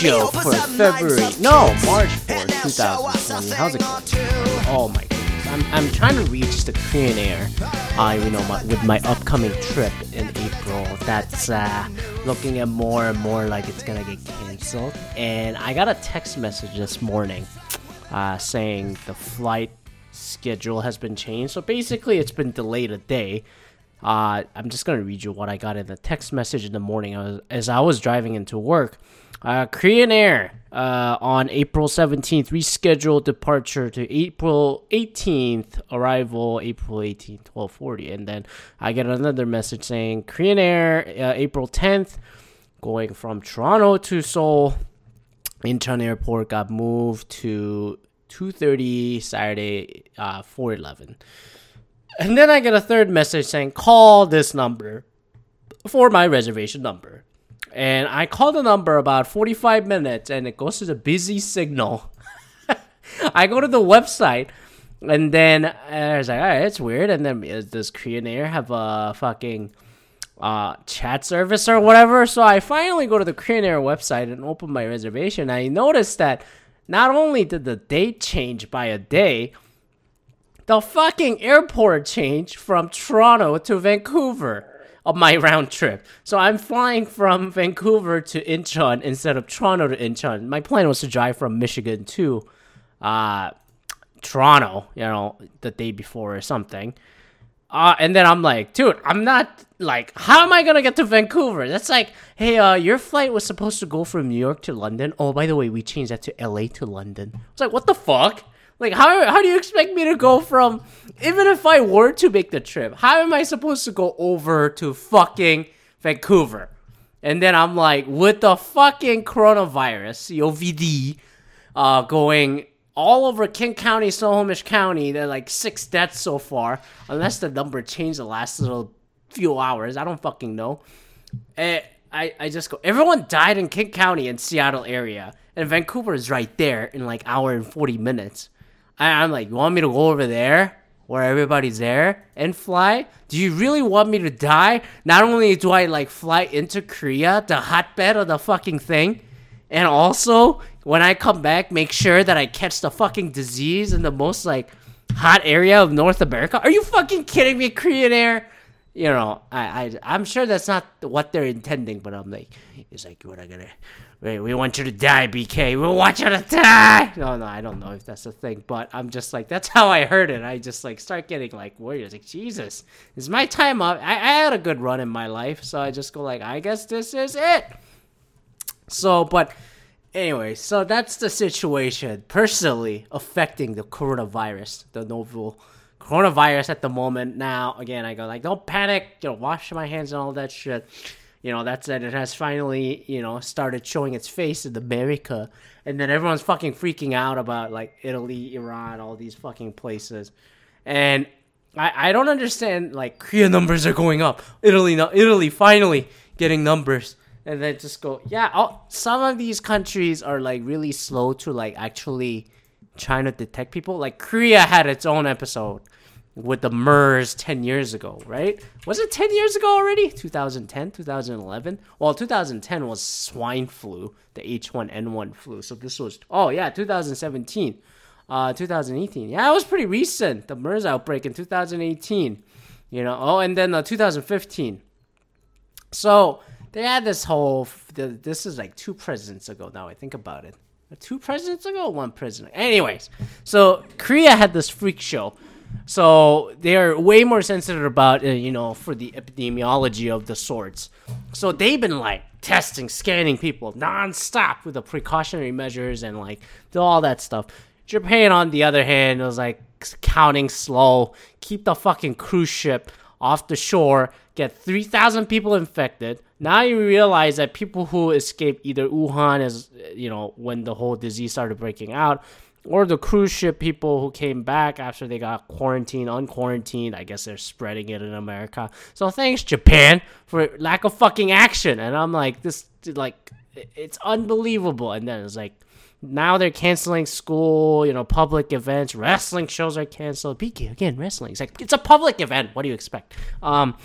Show for February, no, March 4th, 2020. How's it going? Oh my goodness. I'm, I'm trying to reach the Korean Air, uh, you know, my, with my upcoming trip in April. That's uh, looking at more and more like it's gonna get canceled. And I got a text message this morning uh, saying the flight schedule has been changed. So basically, it's been delayed a day. Uh, I'm just gonna read you what I got in the text message in the morning as, as I was driving into work. Uh, Korean Air uh, on April 17th rescheduled departure to April 18th, arrival April 18th, 12:40, and then I get another message saying Korean Air uh, April 10th, going from Toronto to Seoul, Incheon Airport got moved to 2:30 Saturday, uh, 4:11. And then I get a third message saying, call this number for my reservation number. And I call the number about 45 minutes and it goes to the busy signal. I go to the website and then I was like, all right, it's weird. And then uh, does Korean Air have a fucking uh, chat service or whatever? So I finally go to the Korean Air website and open my reservation. I noticed that not only did the date change by a day, the fucking airport changed from Toronto to Vancouver of my round trip. So I'm flying from Vancouver to Incheon instead of Toronto to Incheon. My plan was to drive from Michigan to uh, Toronto, you know, the day before or something. Uh, and then I'm like, dude, I'm not like, how am I gonna get to Vancouver? That's like, hey, uh, your flight was supposed to go from New York to London. Oh, by the way, we changed that to LA to London. It's like, what the fuck? Like how how do you expect me to go from even if I were to make the trip, how am I supposed to go over to fucking Vancouver? And then I'm like, with the fucking coronavirus, COVID, uh, going all over King County, Snohomish County, there are like six deaths so far, unless the number changed the last little few hours. I don't fucking know. And I, I just go, everyone died in King County and Seattle area. And Vancouver is right there in like hour and 40 minutes. I, I'm like, you want me to go over there where everybody's there and fly? Do you really want me to die? Not only do I like fly into Korea, the hotbed of the fucking thing, and also when I come back, make sure that I catch the fucking disease in the most like hot area of North America. Are you fucking kidding me, Korean Air? You know, I, I I'm sure that's not what they're intending, but I'm like, it's like, what I gonna Wait, we want you to die, BK. We want you to die. No, no, I don't know if that's a thing, but I'm just like that's how I heard it. I just like start getting like worried. Like Jesus, is my time up? I, I had a good run in my life, so I just go like, I guess this is it. So, but anyway, so that's the situation personally affecting the coronavirus, the novel coronavirus at the moment. Now, again, I go like, don't panic. You know, wash my hands and all that shit you know, that said, it has finally, you know, started showing its face in America. And then everyone's fucking freaking out about like Italy, Iran, all these fucking places. And I, I don't understand, like, Korea numbers are going up. Italy, no, Italy finally getting numbers. And then just go, yeah, some of these countries are like really slow to like actually trying to detect people. Like Korea had its own episode with the MERS 10 years ago, right? Was it 10 years ago already? 2010, 2011? Well, 2010 was swine flu, the H1N1 flu. So this was, oh yeah, 2017, uh, 2018. Yeah, it was pretty recent. The MERS outbreak in 2018, you know. Oh, and then uh, 2015. So they had this whole, this is like two presidents ago now, I think about it. Two presidents ago, one president. Anyways, so Korea had this freak show so they're way more sensitive about, uh, you know, for the epidemiology of the sorts. So they've been like testing, scanning people nonstop with the precautionary measures and like all that stuff. Japan, on the other hand, was like counting slow, keep the fucking cruise ship off the shore, get 3,000 people infected. Now you realize that people who escaped either Wuhan, as you know, when the whole disease started breaking out, or the cruise ship people who came back after they got quarantined, unquarantined. I guess they're spreading it in America. So thanks Japan for lack of fucking action. And I'm like, this like it's unbelievable. And then it's like now they're canceling school, you know, public events, wrestling shows are canceled. PK again, wrestling. It's like it's a public event. What do you expect? Um,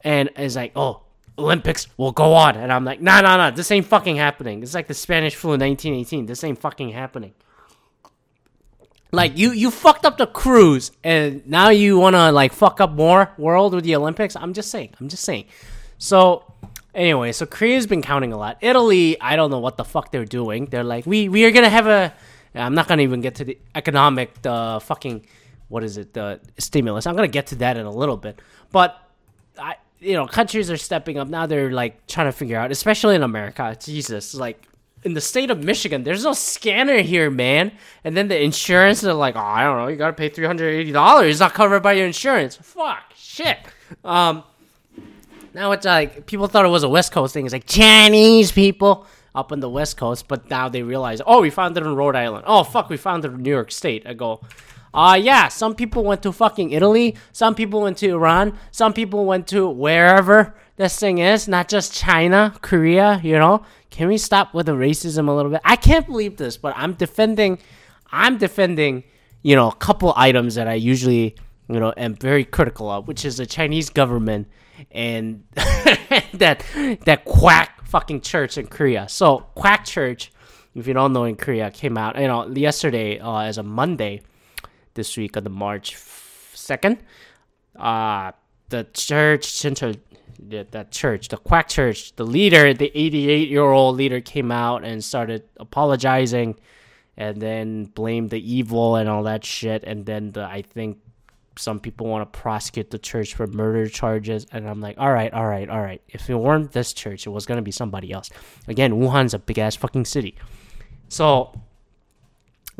and it's like, oh, Olympics will go on. And I'm like, nah, nah, nah, this ain't fucking happening. It's like the Spanish flu in 1918. This ain't fucking happening. Like you, you fucked up the cruise, and now you wanna like fuck up more world with the Olympics. I'm just saying. I'm just saying. So anyway, so Korea's been counting a lot. Italy, I don't know what the fuck they're doing. They're like, we we are gonna have a. I'm not gonna even get to the economic, the fucking, what is it, the stimulus. I'm gonna get to that in a little bit, but I, you know, countries are stepping up now. They're like trying to figure out, especially in America. Jesus, like in the state of Michigan, there's no scanner here, man. And then the insurance, they're like, oh, I don't know, you gotta pay three hundred eighty dollars. It's Not covered by your insurance. Fuck, shit. Um, now it's like people thought it was a West Coast thing. It's like Chinese people up on the West Coast, but now they realize, oh, we found it in Rhode Island. Oh, fuck, we found it in New York State. I go, uh, yeah, some people went to fucking Italy. Some people went to Iran. Some people went to wherever this thing is, not just China, Korea, you know? Can we stop with the racism a little bit? I can't believe this, but I'm defending, I'm defending, you know, a couple items that I usually, you know, am very critical of, which is the Chinese government and that that quack fucking church in Korea. So quack church, if you don't know, in Korea came out, you know, yesterday uh, as a Monday, this week on the March second. Uh the church center that church, the quack church, the leader, the 88 year old leader came out and started apologizing and then blamed the evil and all that shit. And then the, I think some people want to prosecute the church for murder charges. And I'm like, all right, all right, all right. If it weren't this church, it was going to be somebody else. Again, Wuhan's a big ass fucking city. So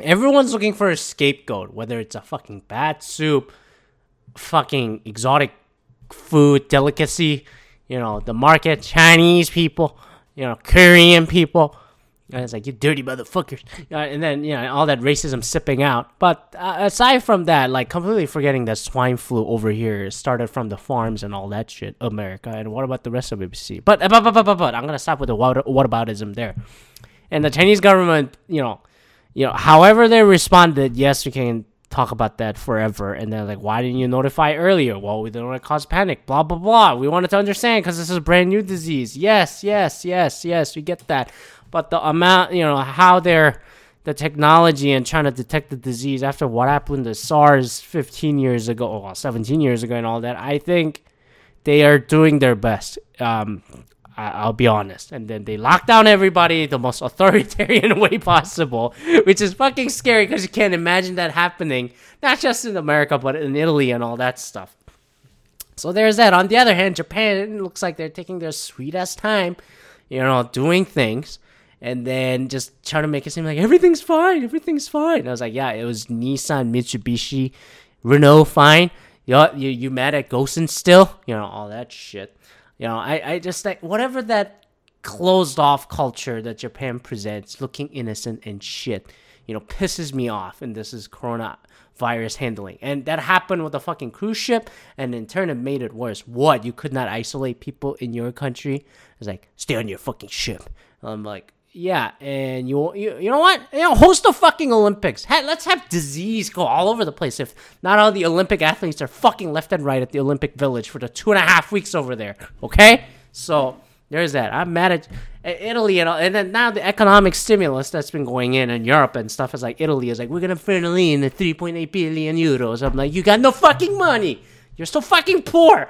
everyone's looking for a scapegoat, whether it's a fucking bad soup, fucking exotic food delicacy, you know, the market, Chinese people, you know, Korean people. And it's like, you dirty motherfuckers. Uh, and then, you know, all that racism sipping out. But uh, aside from that, like, completely forgetting that swine flu over here started from the farms and all that shit, America. And what about the rest of ABC? But, but, but, but, but, I'm going to stop with the what, what aboutism there. And the Chinese government, you know, you know, however they responded, yes, we can talk about that forever. And then like, why didn't you notify earlier? Well, we didn't want to cause panic. Blah blah blah. We wanted to understand because this is a brand new disease. Yes, yes, yes, yes. We get that. But the amount, you know, how they're the technology and trying to detect the disease after what happened to SARS 15 years ago, or 17 years ago, and all that. I think they are doing their best. Um, I- will be honest. And then they lock down everybody the most authoritarian way possible, which is fucking scary because you can't imagine that happening, not just in America, but in Italy and all that stuff. So there's that. On the other hand, Japan looks like they're taking their sweet ass time, you know, doing things. And then just trying to make it seem like everything's fine, everything's fine. I was like, yeah, it was Nissan, Mitsubishi, Renault, fine. You, you, you mad at Ghosn still? You know, all that shit. You know, I, I just like whatever that closed off culture that Japan presents, looking innocent and shit, you know, pisses me off. And this is coronavirus handling. And that happened with the fucking cruise ship, and in turn, it made it worse. What? You could not isolate people in your country? It's like, stay on your fucking ship. I'm like, yeah, and you, you you know what? You know, host the fucking Olympics. Hey, let's have disease go all over the place. If not all the Olympic athletes are fucking left and right at the Olympic Village for the two and a half weeks over there. Okay, so there's that. I'm mad at uh, Italy and all, and then now the economic stimulus that's been going in in Europe and stuff is like Italy is like we're gonna finally in the 3.8 billion euros. I'm like, you got no fucking money. You're so fucking poor.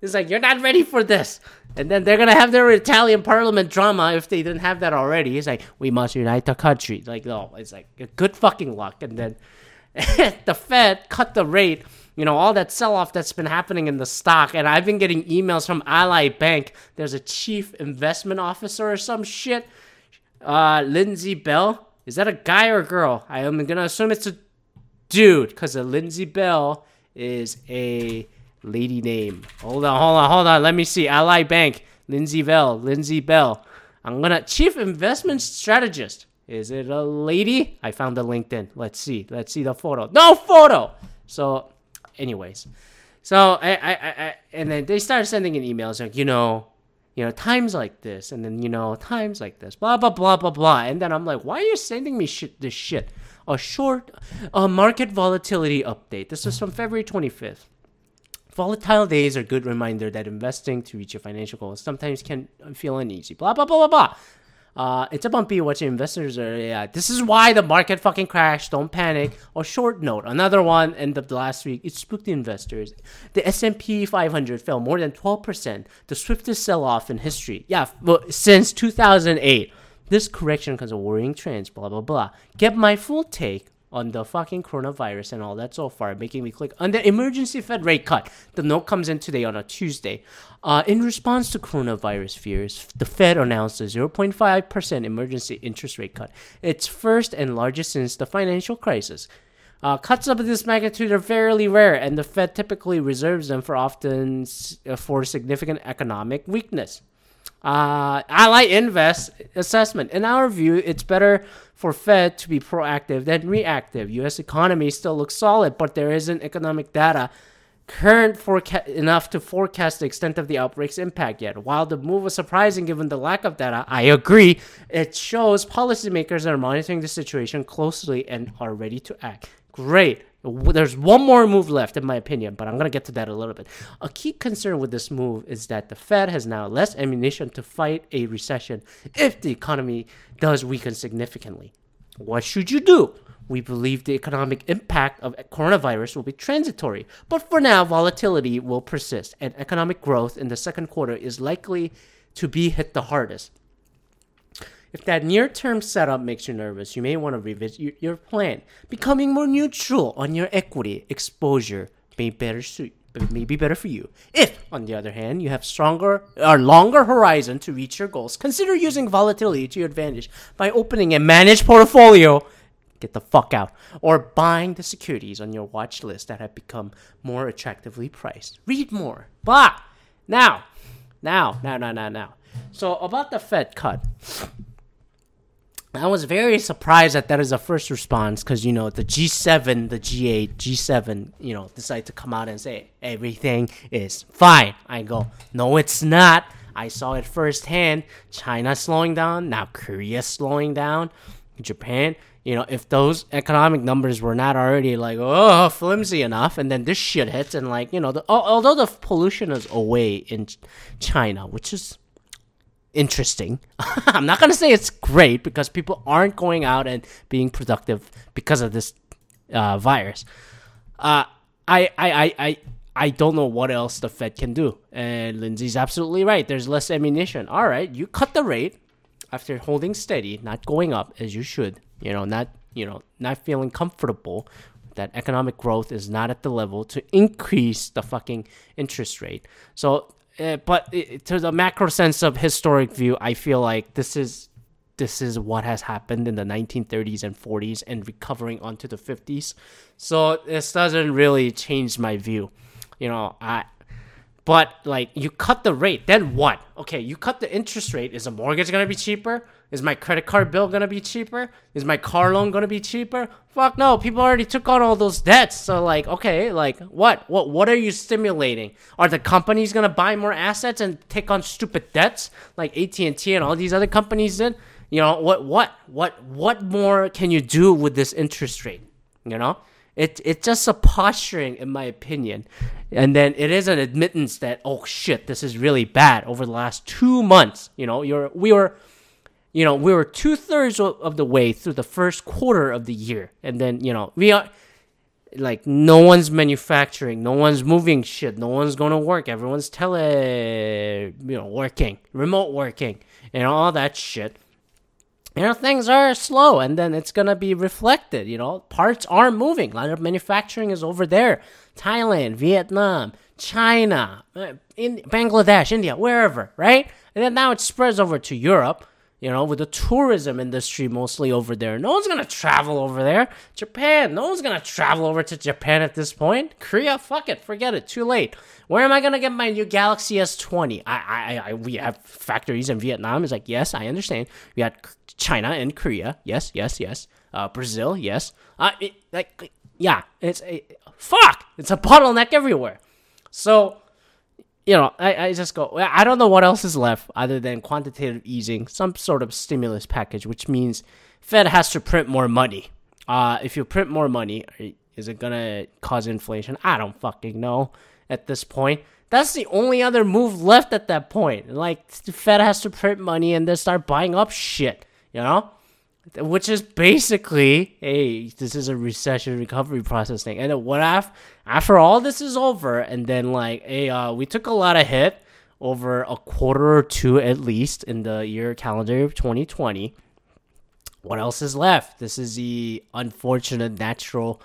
It's like you're not ready for this. And then they're gonna have their Italian parliament drama if they didn't have that already. It's like we must unite the country. Like no, it's like good fucking luck. And then the Fed cut the rate. You know all that sell-off that's been happening in the stock, and I've been getting emails from Ally Bank. There's a chief investment officer or some shit. Uh, Lindsey Bell. Is that a guy or a girl? I am gonna assume it's a dude, because a Lindsey Bell is a lady name. Hold on, hold on, hold on. Let me see. Ally Bank, Lindsey Bell, Lindsey Bell. I'm gonna chief investment strategist. Is it a lady? I found the LinkedIn. Let's see. Let's see the photo. No photo. So, anyways, so I, I, I, and then they started sending in emails like, you know, you know, times like this, and then you know, times like this, blah blah blah blah blah. And then I'm like, why are you sending me shit? This shit. A short, a market volatility update. This is from February 25th. Volatile days are a good reminder that investing to reach your financial goals sometimes can feel uneasy. Blah blah blah blah blah. Uh, it's a bumpy what investors are. Yeah, this is why the market fucking crashed. Don't panic. Or short note, another one end of the last week. It spooked the investors. The S&P 500 fell more than 12%, the swiftest sell-off in history. Yeah, well, since 2008. This correction comes a worrying trends. Blah blah blah. Get my full take on the fucking coronavirus and all that so far, making me click on the emergency Fed rate cut. The note comes in today on a Tuesday. Uh, in response to coronavirus fears, the Fed announced a 0.5% emergency interest rate cut, its first and largest since the financial crisis. Uh, cuts of this magnitude are fairly rare, and the Fed typically reserves them for often uh, for significant economic weakness. Uh, Ally Invest assessment. In our view, it's better for Fed to be proactive than reactive. U.S. economy still looks solid, but there isn't economic data current forecast enough to forecast the extent of the outbreak's impact yet. While the move was surprising given the lack of data, I agree. It shows policymakers are monitoring the situation closely and are ready to act. Great. There's one more move left, in my opinion, but I'm going to get to that a little bit. A key concern with this move is that the Fed has now less ammunition to fight a recession if the economy does weaken significantly. What should you do? We believe the economic impact of coronavirus will be transitory, but for now, volatility will persist, and economic growth in the second quarter is likely to be hit the hardest. If that near term setup makes you nervous, you may want to revisit your plan. Becoming more neutral on your equity exposure may better suit may be better for you. If, on the other hand, you have stronger or longer horizon to reach your goals, consider using volatility to your advantage by opening a managed portfolio. Get the fuck out. Or buying the securities on your watch list that have become more attractively priced. Read more. Blah. Now, now, now, now, now, now. So about the Fed cut. I was very surprised that that is a first response because you know the G7, the G8, G7, you know, decide to come out and say everything is fine. I go, no, it's not. I saw it firsthand. China slowing down, now Korea slowing down, Japan. You know, if those economic numbers were not already like oh flimsy enough, and then this shit hits, and like you know, the, although the pollution is away in China, which is interesting. I'm not gonna say it's great because people aren't going out and being productive because of this uh, virus. Uh, I, I, I, I, I don't know what else the Fed can do. And Lindsey's absolutely right. There's less ammunition. All right, you cut the rate after holding steady, not going up as you should. You know, not you know, not feeling comfortable that economic growth is not at the level to increase the fucking interest rate. So uh, but to the macro sense of historic view, I feel like this is this is what has happened in the 1930s and 40s and recovering onto the 50s. So this doesn't really change my view. You know, I but like you cut the rate, then what? Okay, you cut the interest rate. Is a mortgage gonna be cheaper? Is my credit card bill gonna be cheaper? Is my car loan gonna be cheaper? Fuck no, people already took on all those debts. So like, okay, like what? What what are you stimulating? Are the companies gonna buy more assets and take on stupid debts like AT&T and all these other companies did? You know, what what what what more can you do with this interest rate? You know? It it's just a posturing, in my opinion, and then it is an admittance that oh shit, this is really bad over the last two months. You know, you're we were, you know, we were two thirds of the way through the first quarter of the year, and then you know we are like no one's manufacturing, no one's moving shit, no one's going to work. Everyone's tele, you know, working, remote working, and all that shit. You know things are slow and then it's gonna be reflected you know. Parts are moving. A lot of manufacturing is over there. Thailand vietnam china uh, in bangladesh india wherever right? And then now it spreads over to europe you know, with the tourism industry mostly over there. No one's gonna travel over there. Japan, no one's gonna travel over to Japan at this point. Korea, fuck it, forget it, too late. Where am I gonna get my new Galaxy S20? I, I, I we have factories in Vietnam. It's like, yes, I understand. We had China and Korea. Yes, yes, yes. Uh, Brazil, yes. Uh, it, like, yeah, it's a fuck. It's a bottleneck everywhere. So you know, I, I just go, I don't know what else is left other than quantitative easing, some sort of stimulus package, which means Fed has to print more money. Uh, if you print more money, is it gonna cause inflation? I don't fucking know. at this point. That's the only other move left at that point. Like the Fed has to print money and then start buying up shit, you know? Which is basically, hey, this is a recession recovery process thing. And what after after all this is over, and then like, hey, uh, we took a lot of hit over a quarter or two at least in the year calendar of 2020. What else is left? This is the unfortunate natural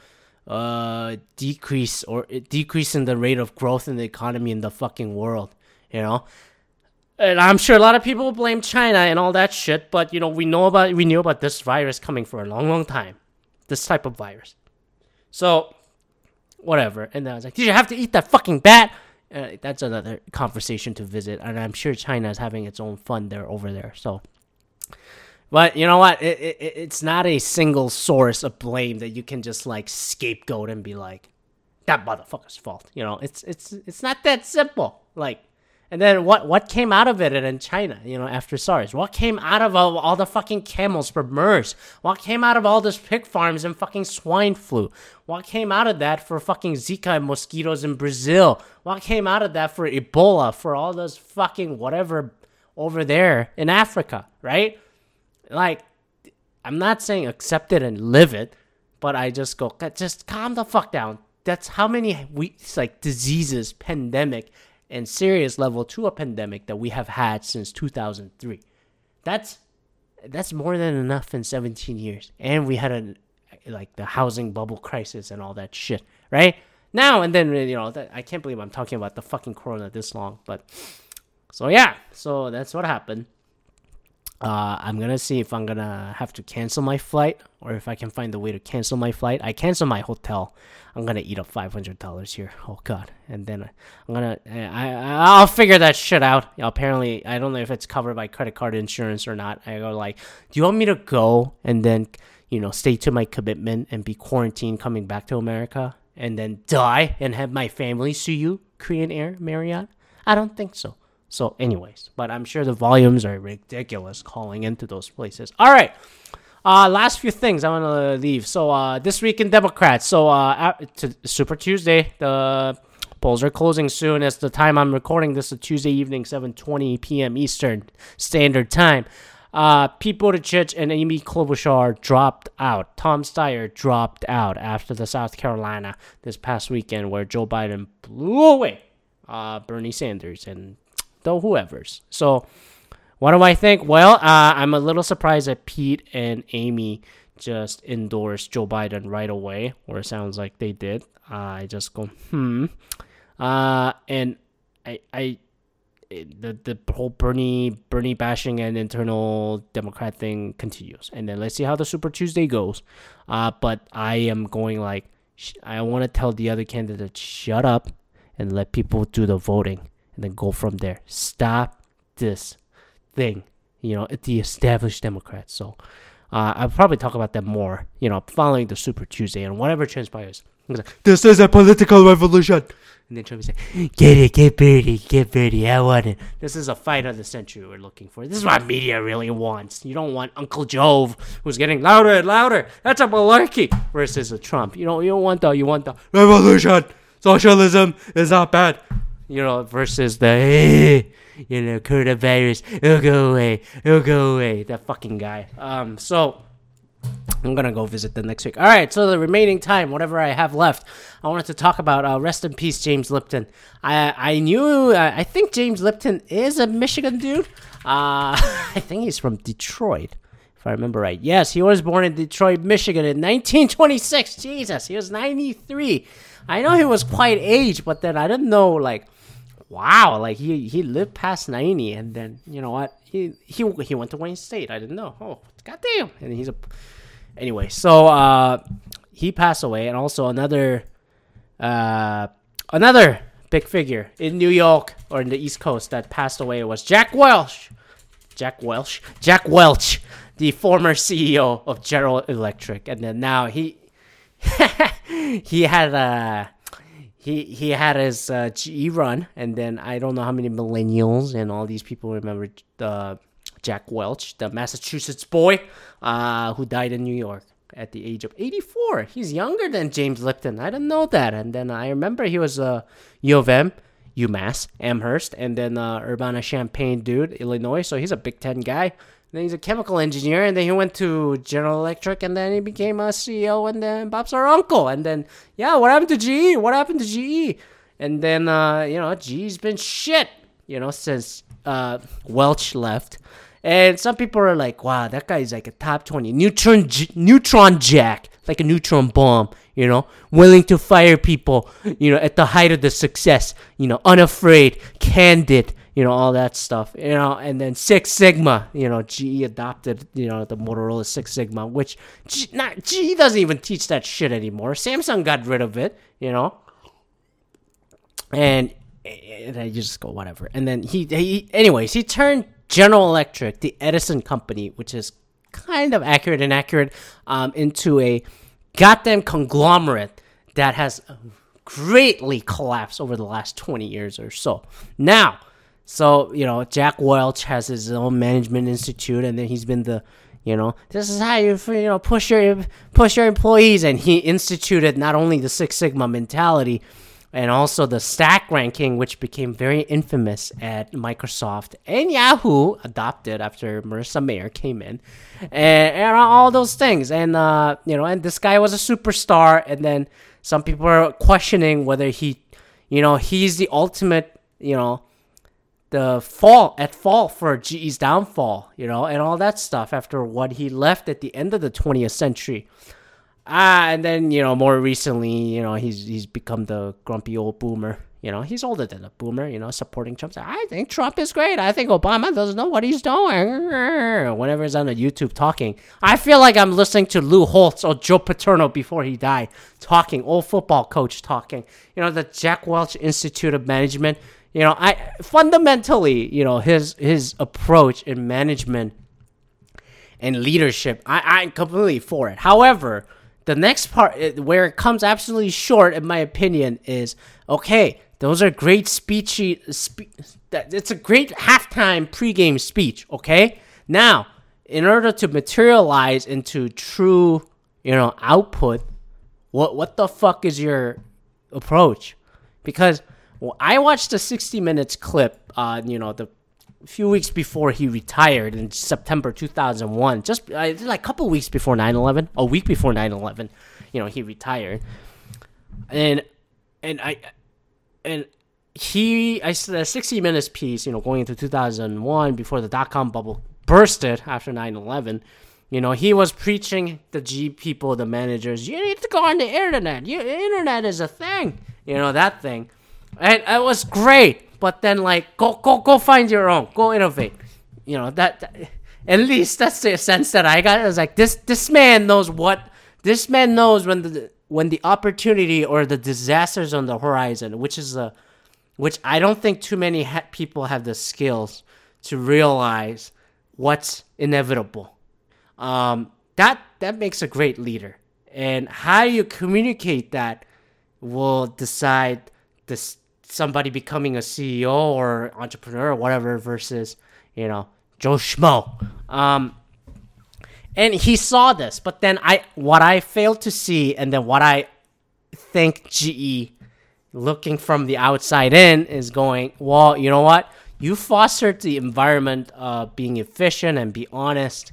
uh decrease or decrease in the rate of growth in the economy in the fucking world, you know? And I'm sure a lot of people blame China and all that shit, but you know, we know about we knew about this virus coming for a long, long time. This type of virus. So whatever. And then I was like, Did you have to eat that fucking bat? Uh, that's another conversation to visit, and I'm sure China is having its own fun there over there. So, but you know what? It, it, it's not a single source of blame that you can just like scapegoat and be like, that motherfucker's fault. You know, it's it's it's not that simple. Like, and then what what came out of it in China? You know, after SARS, what came out of all, all the fucking camels for MERS? What came out of all those pig farms and fucking swine flu? What came out of that for fucking Zika and mosquitoes in Brazil? What came out of that for Ebola? For all those fucking whatever over there in Africa, right? Like, I'm not saying accept it and live it, but I just go, just calm the fuck down. That's how many weeks, like diseases, pandemic, and serious level to a pandemic that we have had since 2003. That's that's more than enough in 17 years, and we had a like the housing bubble crisis and all that shit, right? Now and then, you know, I can't believe I'm talking about the fucking corona this long, but so yeah, so that's what happened. Uh, I'm gonna see if I'm gonna have to cancel my flight or if I can find a way to cancel my flight. I cancel my hotel. I'm gonna eat up five hundred dollars here. Oh god! And then I'm gonna I, I will figure that shit out. Apparently, I don't know if it's covered by credit card insurance or not. I go like, do you want me to go and then you know stay to my commitment and be quarantined coming back to America and then die and have my family sue you, Korean Air, Marriott? I don't think so. So, anyways, but I'm sure the volumes are ridiculous calling into those places. All right. Uh, last few things I want to leave. So, uh, this week in Democrats. So, uh, Super Tuesday, the polls are closing soon. As the time I'm recording this, is Tuesday evening, 7:20 p.m. Eastern Standard Time. Uh, Pete Buttigieg and Amy Klobuchar dropped out. Tom Steyer dropped out after the South Carolina this past weekend, where Joe Biden blew away uh, Bernie Sanders and the whoever's. So, what do I think? Well, uh, I'm a little surprised that Pete and Amy just endorsed Joe Biden right away, or it sounds like they did. Uh, I just go, hmm. Uh, and I, I, the the whole Bernie Bernie bashing and internal Democrat thing continues, and then let's see how the Super Tuesday goes. Uh, but I am going like I want to tell the other candidates shut up and let people do the voting and then go from there. Stop this thing, you know, the established Democrats. So uh, I'll probably talk about that more, you know, following the Super Tuesday and whatever transpires. Like, this is a political revolution. And then Trump say, get it, get Bernie, get Bernie, I want it. This is a fight of the century we're looking for. This is what media really wants. You don't want Uncle Jove, who's getting louder and louder. That's a malarkey. Versus a Trump. You don't, you don't want the, you want the revolution. Socialism is not bad you know, versus the, hey, you know, coronavirus, it'll go away, it'll go away, that fucking guy. Um, so I'm gonna go visit them next week. All right, so the remaining time, whatever I have left, I wanted to talk about. Uh, rest in peace, James Lipton. I I knew, I think James Lipton is a Michigan dude. Uh, I think he's from Detroit, if I remember right. Yes, he was born in Detroit, Michigan, in 1926. Jesus, he was 93. I know he was quite aged, but then I didn't know like wow, like he he lived past ninety, and then you know what, he he he went to Wayne State. I didn't know. Oh, goddamn! And he's a anyway. So uh, he passed away, and also another uh another big figure in New York or in the East Coast that passed away was Jack Welch. Jack Welch. Jack Welch, the former CEO of General Electric, and then now he he had a he he had his uh, GE run, and then I don't know how many millennials and all these people remember uh, Jack Welch, the Massachusetts boy uh, who died in New York. at the age of 84. He's younger than James Lipton. I didn't know that. And then I remember he was a U of M, UMass, Amherst, and then uh, Urbana Champaign dude, Illinois. So he's a Big Ten guy. Then he's a chemical engineer, and then he went to General Electric, and then he became a CEO, and then Bob's our uncle. And then, yeah, what happened to GE? What happened to GE? And then, uh, you know, GE's been shit, you know, since uh, Welch left. And some people are like, wow, that guy is like a top 20 neutron, neutron jack, like a neutron bomb, you know, willing to fire people, you know, at the height of the success, you know, unafraid, candid, you know, all that stuff, you know, and then Six Sigma, you know, GE adopted, you know, the Motorola Six Sigma, which G, not, GE doesn't even teach that shit anymore. Samsung got rid of it, you know, and, and I just go whatever. And then he, he, anyways, he turned General Electric, the Edison company, which is kind of accurate and accurate, um, into a goddamn conglomerate that has greatly collapsed over the last 20 years or so. Now, so, you know, Jack Welch has his own management institute and then he's been the you know this is how you you know push your push your employees and he instituted not only the six sigma mentality and also the stack ranking, which became very infamous at Microsoft and Yahoo, adopted after Marissa Mayer came in, and, and all those things. And uh, you know, and this guy was a superstar. And then some people are questioning whether he, you know, he's the ultimate, you know, the fall at fault for GE's downfall, you know, and all that stuff after what he left at the end of the 20th century. Ah, and then you know more recently, you know he's he's become the grumpy old boomer. You know he's older than a boomer. You know supporting Trump. I think Trump is great. I think Obama doesn't know what he's doing. Whenever he's on the YouTube talking, I feel like I'm listening to Lou Holtz or Joe Paterno before he died, talking old football coach talking. You know the Jack Welch Institute of Management. You know I fundamentally, you know his his approach in management and leadership. I I'm completely for it. However the next part, where it comes absolutely short, in my opinion, is okay. Those are great speechy. Spe- it's a great halftime pregame speech. Okay, now in order to materialize into true, you know, output, what what the fuck is your approach? Because well, I watched a 60 minutes clip, uh, you know, the few weeks before he retired in September 2001, just uh, like a couple weeks before 9/11, a week before 9/11, you know, he retired. And and I and he I said a 60 minutes piece, you know, going into 2001 before the dot com bubble bursted after 9/11. You know, he was preaching the G people, the managers, you need to go on the internet. You, internet is a thing. You know, that thing. And it was great but then like go go go find your own, go innovate. You know that, that at least that's the sense that I got. It was like this this man knows what this man knows when the when the opportunity or the disasters on the horizon, which is a which I don't think too many ha- people have the skills to realize what's inevitable. Um, that that makes a great leader, and how you communicate that will decide this somebody becoming a CEO or entrepreneur or whatever versus, you know, Joe Schmo. Um, and he saw this, but then I what I failed to see, and then what I think GE looking from the outside in is going, well, you know what? You fostered the environment of being efficient and be honest,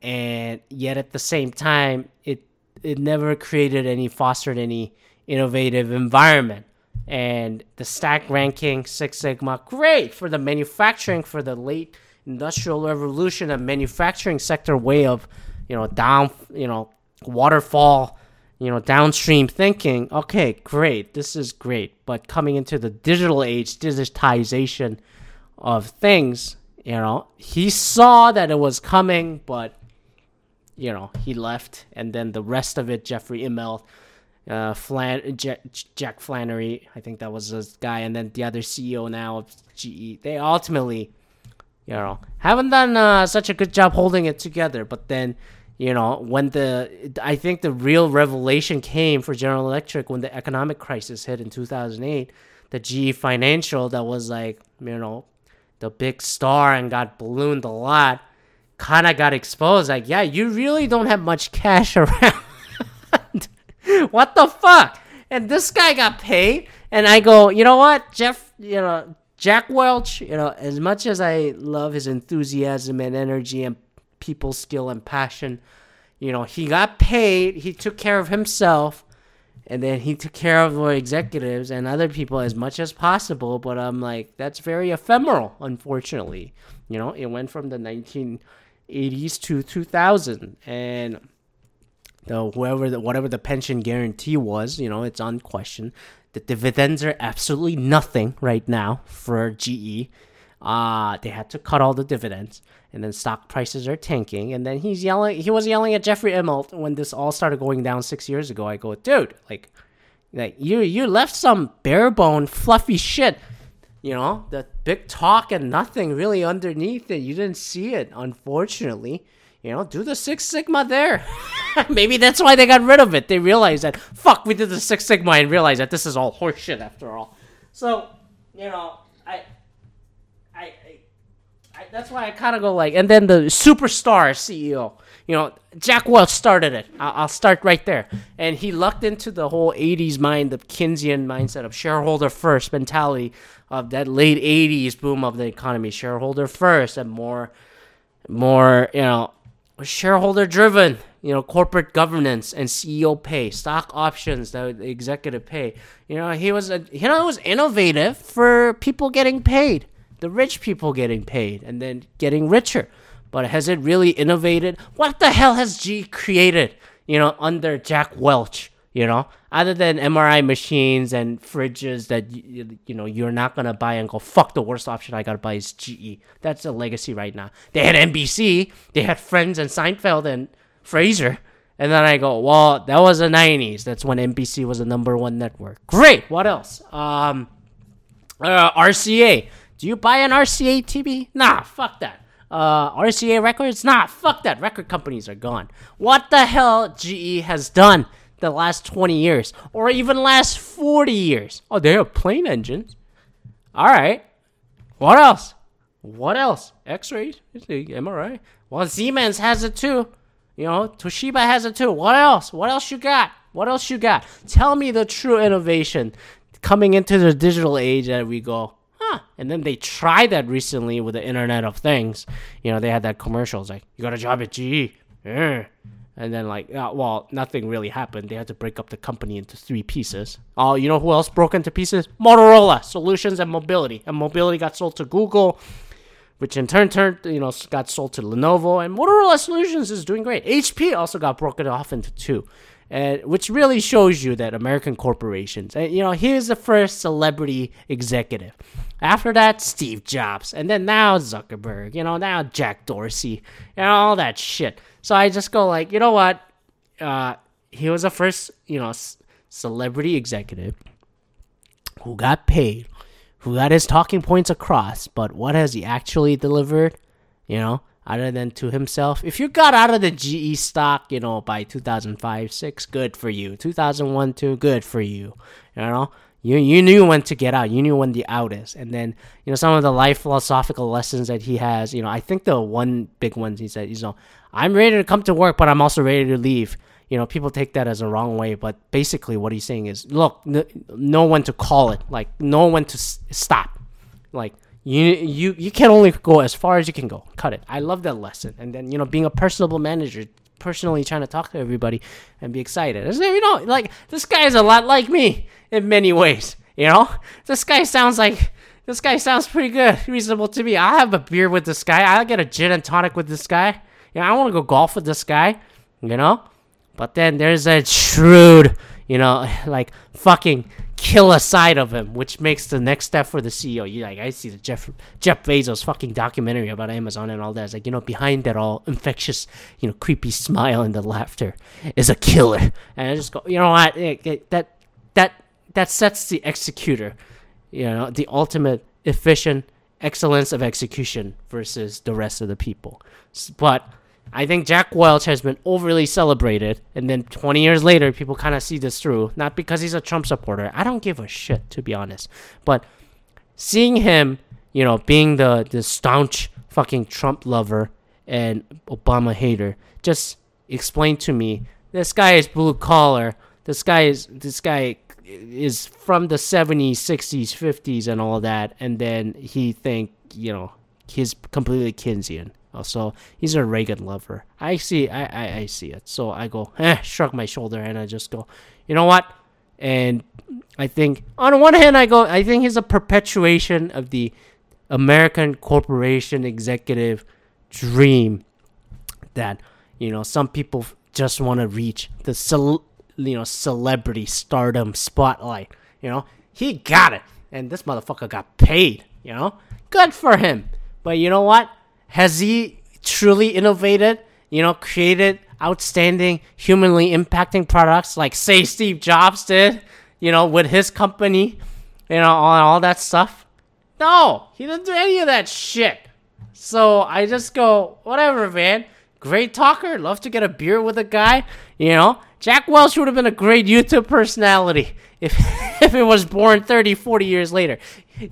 and yet at the same time, it it never created any fostered any innovative environment and the stack ranking Six Sigma great for the manufacturing for the late industrial revolution and manufacturing sector way of you know down you know waterfall you know downstream thinking. Okay great. This is great. But coming into the digital age digitization of things you know he saw that it was coming but you know he left. And then the rest of it jeffrey immelt uh, Flan- Jack, Jack Flannery, I think that was this guy, and then the other CEO now of GE. They ultimately, you know, haven't done uh, such a good job holding it together. But then, you know, when the I think the real revelation came for General Electric when the economic crisis hit in 2008, the GE Financial that was like, you know, the big star and got ballooned a lot kind of got exposed. Like, yeah, you really don't have much cash around. what the fuck? And this guy got paid, and I go, you know what, Jeff, you know, Jack Welch, you know, as much as I love his enthusiasm and energy and people skill and passion, you know, he got paid, he took care of himself, and then he took care of the executives and other people as much as possible. But I'm like, that's very ephemeral, unfortunately. You know, it went from the 1980s to 2000, and the whoever the whatever the pension guarantee was, you know, it's on question. The dividends are absolutely nothing right now for GE. Uh, they had to cut all the dividends, and then stock prices are tanking. And then he's yelling. He was yelling at Jeffrey Immelt when this all started going down six years ago. I go, dude, like, like you you left some bare bone fluffy shit. You know, the big talk and nothing really underneath it. You didn't see it, unfortunately. You know, do the Six Sigma there. Maybe that's why they got rid of it. They realized that fuck, we did the Six Sigma and realized that this is all horseshit after all. So, you know, I I, I, that's why I kind of go like, and then the superstar CEO, you know, Jack Welch started it. I'll, I'll start right there, and he lucked into the whole '80s mind, the Keynesian mindset of shareholder first mentality of that late '80s boom of the economy, shareholder first, and more, more, you know, shareholder driven. You know, corporate governance and CEO pay, stock options, that the executive pay. You know, he was a, you know, it was innovative for people getting paid the rich people getting paid and then getting richer. But has it really innovated? What the hell has G created, you know, under Jack Welch, you know, other than MRI machines and fridges that, you, you know, you're not to buy and go, fuck, the worst option I got to buy is GE. That's a legacy right now. They had NBC, they had Friends and Seinfeld and Frasier. And then I go, well, that was the 90s. That's when NBC was the number one network. Great. What else? Um, uh, RCA. Do you buy an RCA TV? Nah, fuck that. Uh, RCA Records? Nah, fuck that. Record companies are gone. What the hell GE has done the last 20 years or even last 40 years? Oh, they have plane engines. All right. What else? What else? X-rays? MRI? Well, Siemens has it too. You know, Toshiba has it too. What else? What else you got? What else you got? Tell me the true innovation coming into the digital age that we go, huh. And then they tried that recently with the Internet of Things. You know, they had that commercial. It's like, you got a job at GE. Yeah. And then, like, uh, well, nothing really happened. They had to break up the company into three pieces. Oh, you know who else broke into pieces? Motorola Solutions and Mobility. And Mobility got sold to Google, which in turn turned, you know, got sold to Lenovo. And Motorola Solutions is doing great. HP also got broken off into two and which really shows you that American corporations. And, you know, here's the first celebrity executive. After that, Steve Jobs, and then now Zuckerberg. You know, now Jack Dorsey, and all that shit. So I just go like, you know what? Uh, he was the first, you know, c- celebrity executive who got paid, who got his talking points across. But what has he actually delivered? You know, other than to himself. If you got out of the GE stock, you know, by 2005, 6, good for you. 2001, 2, good for you. You know, you you knew when to get out. You knew when the out is. And then, you know, some of the life philosophical lessons that he has, you know, I think the one big one he said, you oh, know, I'm ready to come to work, but I'm also ready to leave. You know, people take that as a wrong way, but basically what he's saying is, look, n- know when to call it, like know when to s- stop. Like you you you can only go as far as you can go. Cut it. I love that lesson. And then you know, being a personable manager, personally trying to talk to everybody and be excited. You know, like this guy is a lot like me in many ways. You know, this guy sounds like this guy sounds pretty good, reasonable to me. I'll have a beer with this guy. I'll get a gin and tonic with this guy. You know, I want to go golf with this guy. You know, but then there's a shrewd, you know, like fucking killer side of him, which makes the next step for the CEO. You like, I see the Jeff Jeff Bezos fucking documentary about Amazon and all that. It's like, you know, behind that all infectious, you know, creepy smile and the laughter is a killer. And I just go, you know what? It, it, that that that sets the executor, you know, the ultimate efficient excellence of execution versus the rest of the people. But I think Jack Welch has been overly celebrated, and then 20 years later, people kind of see this through. Not because he's a Trump supporter. I don't give a shit, to be honest. But seeing him, you know, being the, the staunch fucking Trump lover and Obama hater, just explain to me. This guy is blue collar. This guy is this guy is from the 70s, 60s, 50s, and all that, and then he think you know he's completely Keynesian. So he's a Reagan lover. I see, I, I, I see it. So I go, eh, shrug my shoulder, and I just go, you know what? And I think on one hand, I go, I think he's a perpetuation of the American corporation executive dream that you know some people just want to reach the cel- you know celebrity stardom spotlight. You know, he got it, and this motherfucker got paid. You know, good for him. But you know what? Has he truly innovated? You know, created outstanding, humanly impacting products like say Steve Jobs did. You know, with his company. You know, all, that stuff. No, he didn't do any of that shit. So I just go, whatever, man. Great talker. Love to get a beer with a guy. You know, Jack Welch would have been a great YouTube personality if if it was born 30, 40 years later.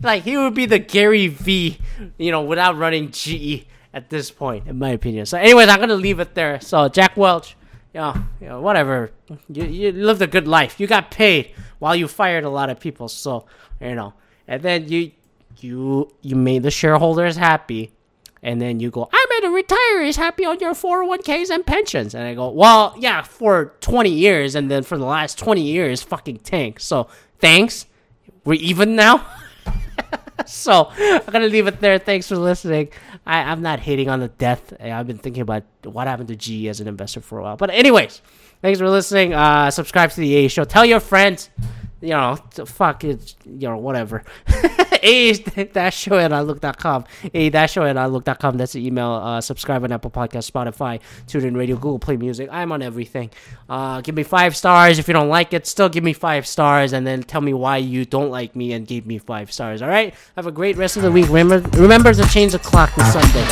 Like he would be the Gary V, you know, without running GE at this point, in my opinion. So, anyways, I'm gonna leave it there. So, Jack Welch, you know, you know whatever. You, you lived a good life. You got paid while you fired a lot of people. So, you know, and then you you you made the shareholders happy and then you go, I made the retirees happy on your 401ks and pensions. And I go, well, yeah, for 20 years. And then for the last 20 years, fucking tank. So thanks. We're even now. so I'm to leave it there. Thanks for listening. I, I'm not hating on the death. I've been thinking about what happened to GE as an investor for a while. But, anyways, thanks for listening. Uh, subscribe to the A Show. Tell your friends you know, fuck it, you know, whatever. a dash show at outlook.com. A dash show at outlook.com. That's the email. Uh, subscribe on Apple Podcast, Spotify, TuneIn Radio, Google Play Music. I'm on everything. Uh, give me five stars. If you don't like it, still give me five stars and then tell me why you don't like me and give me five stars. All right? Have a great rest of the week. Remember, remember to change the clock this Sunday.